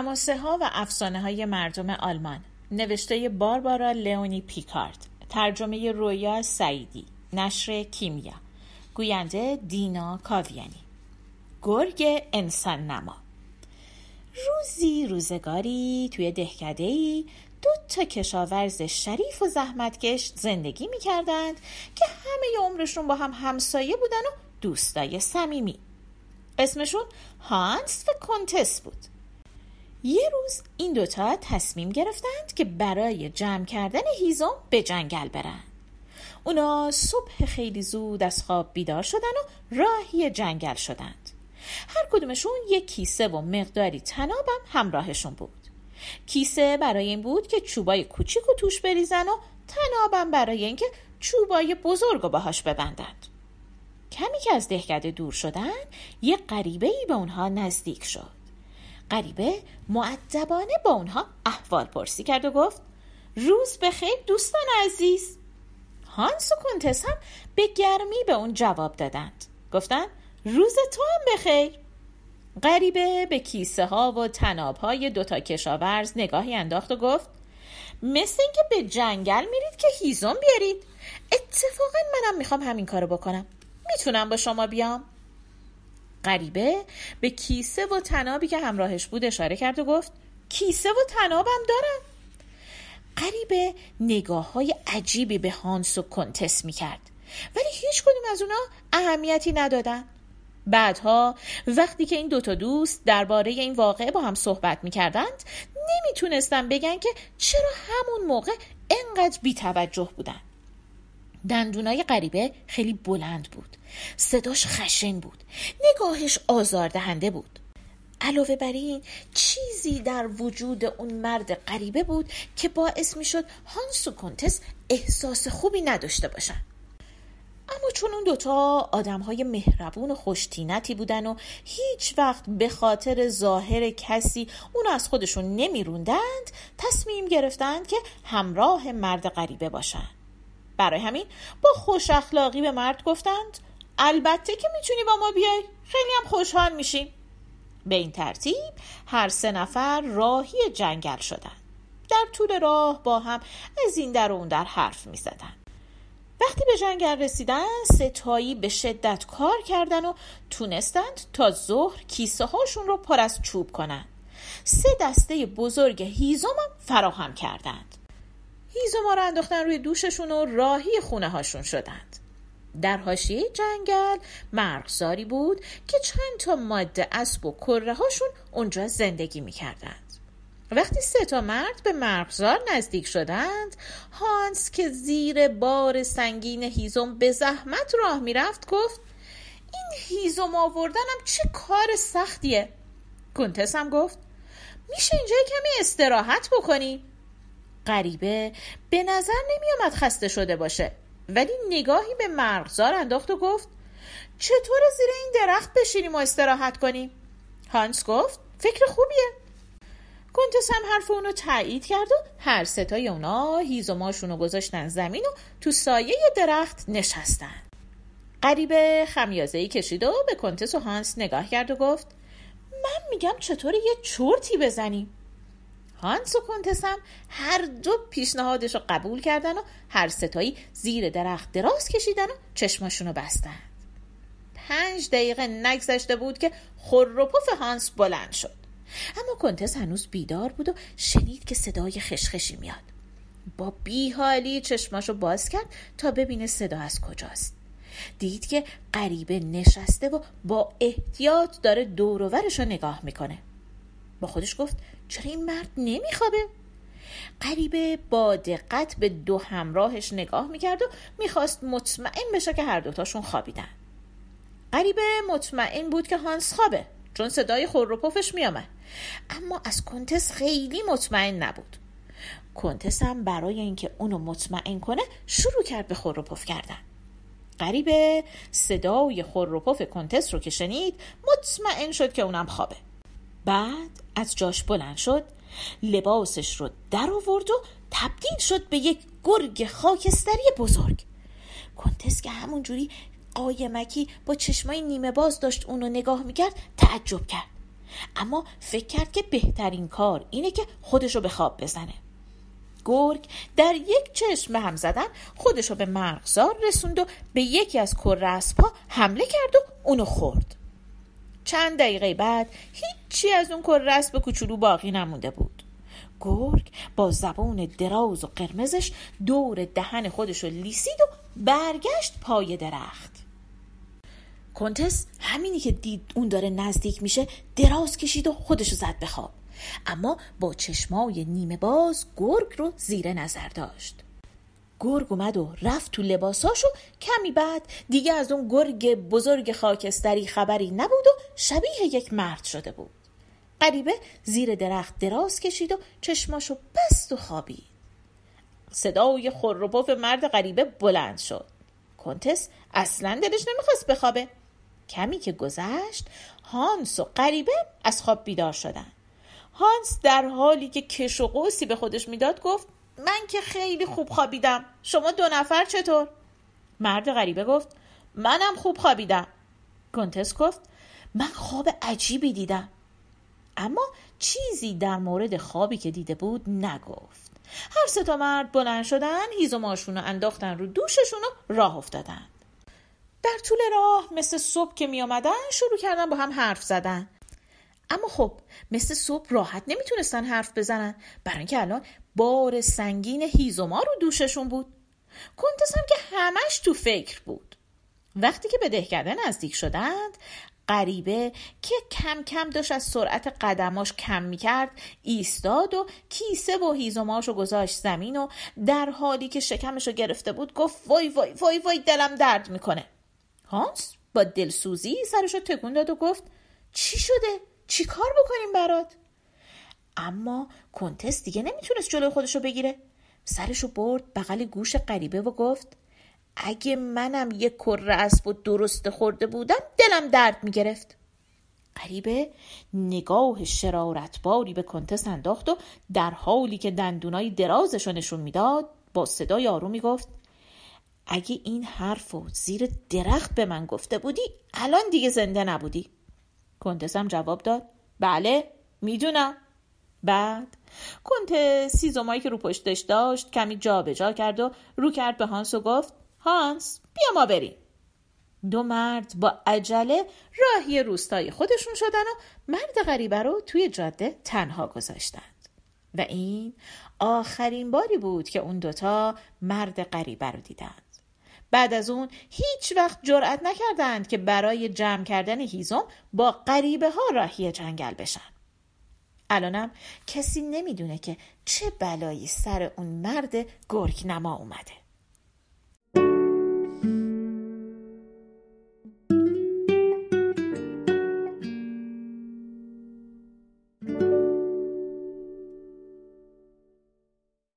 هماسه ها و افسانه های مردم آلمان. نوشته باربارا لئونی پیکارد. ترجمه رویا سعیدی. نشر کیمیا. گوینده دینا کاویانی. گرگ انسان نما. روزی روزگاری توی دهکده ای دو تا کشاورز شریف و زحمتکش زندگی می‌کردند که همه عمرشون با هم همسایه بودن و دوستای صمیمی. اسمشون هانس و کنتس بود. یه روز این دوتا تصمیم گرفتند که برای جمع کردن هیزم به جنگل برن. اونا صبح خیلی زود از خواب بیدار شدن و راهی جنگل شدند. هر کدومشون یک کیسه و مقداری تنابم همراهشون بود. کیسه برای این بود که چوبای کوچیک و توش بریزن و تنابم برای اینکه چوبای بزرگ و باهاش ببندند. کمی که از دهکده دور شدن یه غریبه ای به اونها نزدیک شد. غریبه معدبانه با اونها احوال پرسی کرد و گفت روز بخیر دوستان عزیز. هانس و کنتس هم به گرمی به اون جواب دادند. گفتن روز تو هم بخیر. غریبه به کیسه ها و تناب های دوتا کشاورز نگاهی انداخت و گفت مثل اینکه به جنگل میرید که هیزم بیارید. اتفاقا منم می‌خوام همین کارو بکنم. می‌تونم با شما بیام. غریبه به کیسه و تنابی که همراهش بود اشاره کرد و گفت کیسه و تنابم دارم. غریبه نگاه های عجیبی به هانس و کنتس می‌کرد. ولی هیچ کدوم از اونا اهمیتی ندادن. بعدها وقتی که این دوتا دوست درباره این واقعه با هم صحبت می‌کردند نمی‌تونستن بگن که چرا همون موقع انقدر بیتوجه بودن. دندونای غریبه خیلی بلند بود. صداش خشن بود. نگاهش آزاردهنده بود. علاوه بر این چیزی در وجود اون مرد غریبه بود که باعث می‌شد هانس و کنتس احساس خوبی نداشته باشن. اما چون اون دوتا آدم های مهربون و خوشتینتی بودن و هیچ وقت به خاطر ظاهر کسی اون از خودشون نمیروندند تصمیم گرفتند که همراه مرد غریبه باشند برای همین با خوش اخلاقی به مرد گفتند البته که می‌تونی با ما بیای خیلی هم خوشحال میشیم. به این ترتیب هر سه نفر راهی جنگل شدند در طول راه با هم از این در و اون در حرف می‌زدند وقتی به جنگل رسیدن ستایی به شدت کار کردن و تونستند تا ظهر کیسه هاشون رو پر از چوب کنند سه دسته بزرگ هیزم هم فراهم کردند. هیزوما رو انداختن روی دوششون و راهی خونه هاشون شدند. در حاشیه جنگل مرغزاری بود که چند تا ماده اسب و کره هاشون اونجا زندگی می‌کردند. وقتی سه تا مرد به مرغزار نزدیک شدند هانس که زیر بار سنگین هیزم به زحمت راه می‌رفت گفت این هیزم آوردنم چه کار سختیه. کنتس هم گفت میشه اینجا کمی استراحت بکنی. غریبه به نظر نمیآمد خسته شده باشه. ولی نگاهی به مرغزار انداخت و گفت چطور زیر این درخت بشینیم و استراحت کنیم؟ هانس گفت فکر خوبیه. کنتس هم حرف اونو تایید کرد و هر ستای اونا هیزماشونو گذاشتن زمین و تو سایه درخت نشستن. غریبه خمیازه کشید و به کنتس و هانس نگاه کرد و گفت من میگم چطور یه چرتی بزنیم؟ هانس و کنتس هم هر دو پیشنهادش رو قبول کردن و هر ستایی زیر درخت دراز کشیدن و چشماشون رو بستن. پنج دقیقه نگذشته بود که خور پف هانس بلند شد. اما کنتس هنوز بیدار بود و شنید که صدای خشخشی میاد. با بیحالی چشماشو باز کرد تا ببینه صدا از کجاست. دید که غریبه نشسته و با احتیاط داره دورورش رو نگاه می‌کنه. با خودش گفت چرا این مرد نمیخوابه؟ غریبه با دقت به دو همراهش نگاه می‌کرد و می‌خواست مطمئن بشه که هر دوتاشون خوابیدن. غریبه مطمئن بود که هانس خوابه چون صدای خور و پفش میامد. اما از کنتس خیلی مطمئن نبود. کنتس هم برای اینکه اونو مطمئن کنه شروع کرد به خور و پف کردن. غریبه صدای خور و پف کنتس رو که شنید مطمئن شد که اونم خوابه. بعد از جاش بلند شد لباسش رو در آورد و تبدیل شد به یک گرگ خاکستری بزرگ. کنتس که همونجوری قایمکی با چشمای نیمه باز داشت اونو نگاه می‌کرد تعجب کرد. اما فکر کرد که بهترین کار اینه که خودشو به خواب بزنه. گرگ در یک چشم هم زدن خودشو به مرغزار رسوند و به یکی از کرسپا حمله کرد و اونو خورد. چند دقیقه بعد هیچی از اون کرسب کوچولو باقی نمونده بود. گرگ با زبان دراز و قرمزش دور دهن خودشو لیسید و برگشت پای درخت. کنتس همینی که دید اون داره نزدیک میشه دراز کشید و خودشو زد به خواب. اما با چشمای نیمه باز گرگ رو زیر نظر داشت. گرگ اومد و رفت تو لباساش و کمی بعد دیگه از اون گرگ بزرگ خاکستری خبری نبود و شبیه یک مرد شده بود. غریبه زیر درخت دراز کشید و چشماشو بست و خوابید. صدای و مرد غریبه بلند شد. کنتس اصلا دلش نمی‌خواست بخوابه. کمی که گذشت هانس و غریبه از خواب بیدار شدن. هانس در حالی که کش و قوسی به خودش می‌داد گفت من که خیلی خوب خوابیدم. شما دو نفر چطور؟ مرد غریبه گفت منم خوب خوابیدم. کنتس گفت من خواب عجیبی دیدم. اما چیزی در مورد خوابی که دیده بود نگفت. هر سه تا مرد بلند شدن هیز و رو انداختن رو دوششون و راه افتادن. در طول راه مثل صبح که می آمدن شروع کردن با هم حرف زدن. اما خب مثل صبح راحت نمی‌تونستن حرف بزنن. برای اینکه الان بار سنگین هیزوما رو دوششون بود. کنتس هم که همش تو فکر بود. وقتی که به دهکده نزدیک شدند غریبه که کم کم داشت از سرعت قدماش کم می‌کرد ایستاد و کیسه و هیزوماشو گذاشت زمین و در حالی که شکمشو گرفته بود گفت وای وای وای وای دلم درد می‌کنه. هانس با دلسوزی سرشو تکون داد و گفت چی شده؟ چی کار بکنیم برات؟ اما کنتس دیگه نمی‌تونست جلوی خودشو بگیره. سرشو برد بغل گوش غریبه و گفت اگه منم یک کره اسب و درست خورده بودم دلم درد می‌گرفت. غریبه نگاه شرارتباری به کنتس انداخت و در حالی که دندونای درازش نشون می‌داد با صدای آرومی گفت اگه این حرف و زیر درخت به من گفته بودی الان دیگه زنده نبودی. کنتسم جواب داد بله می‌دونم. بعد کنت سیزومایی که رو پشتش داشت کمی جابجا جا کرد و رو کرد به هانس و گفت هانس بیا ما بریم. دو مرد با عجله راهی روستای خودشون شدن و مرد غریبه رو توی جاده تنها گذاشتند. و این آخرین باری بود که اون دوتا مرد غریبه رو دیدند. بعد از اون هیچ وقت جرأت نکردند که برای جمع کردن هیزم با غریبه ها راهی جنگل بشن. الانم کسی نمی‌دونه که چه بلایی سر اون مرد گرگ نما اومده.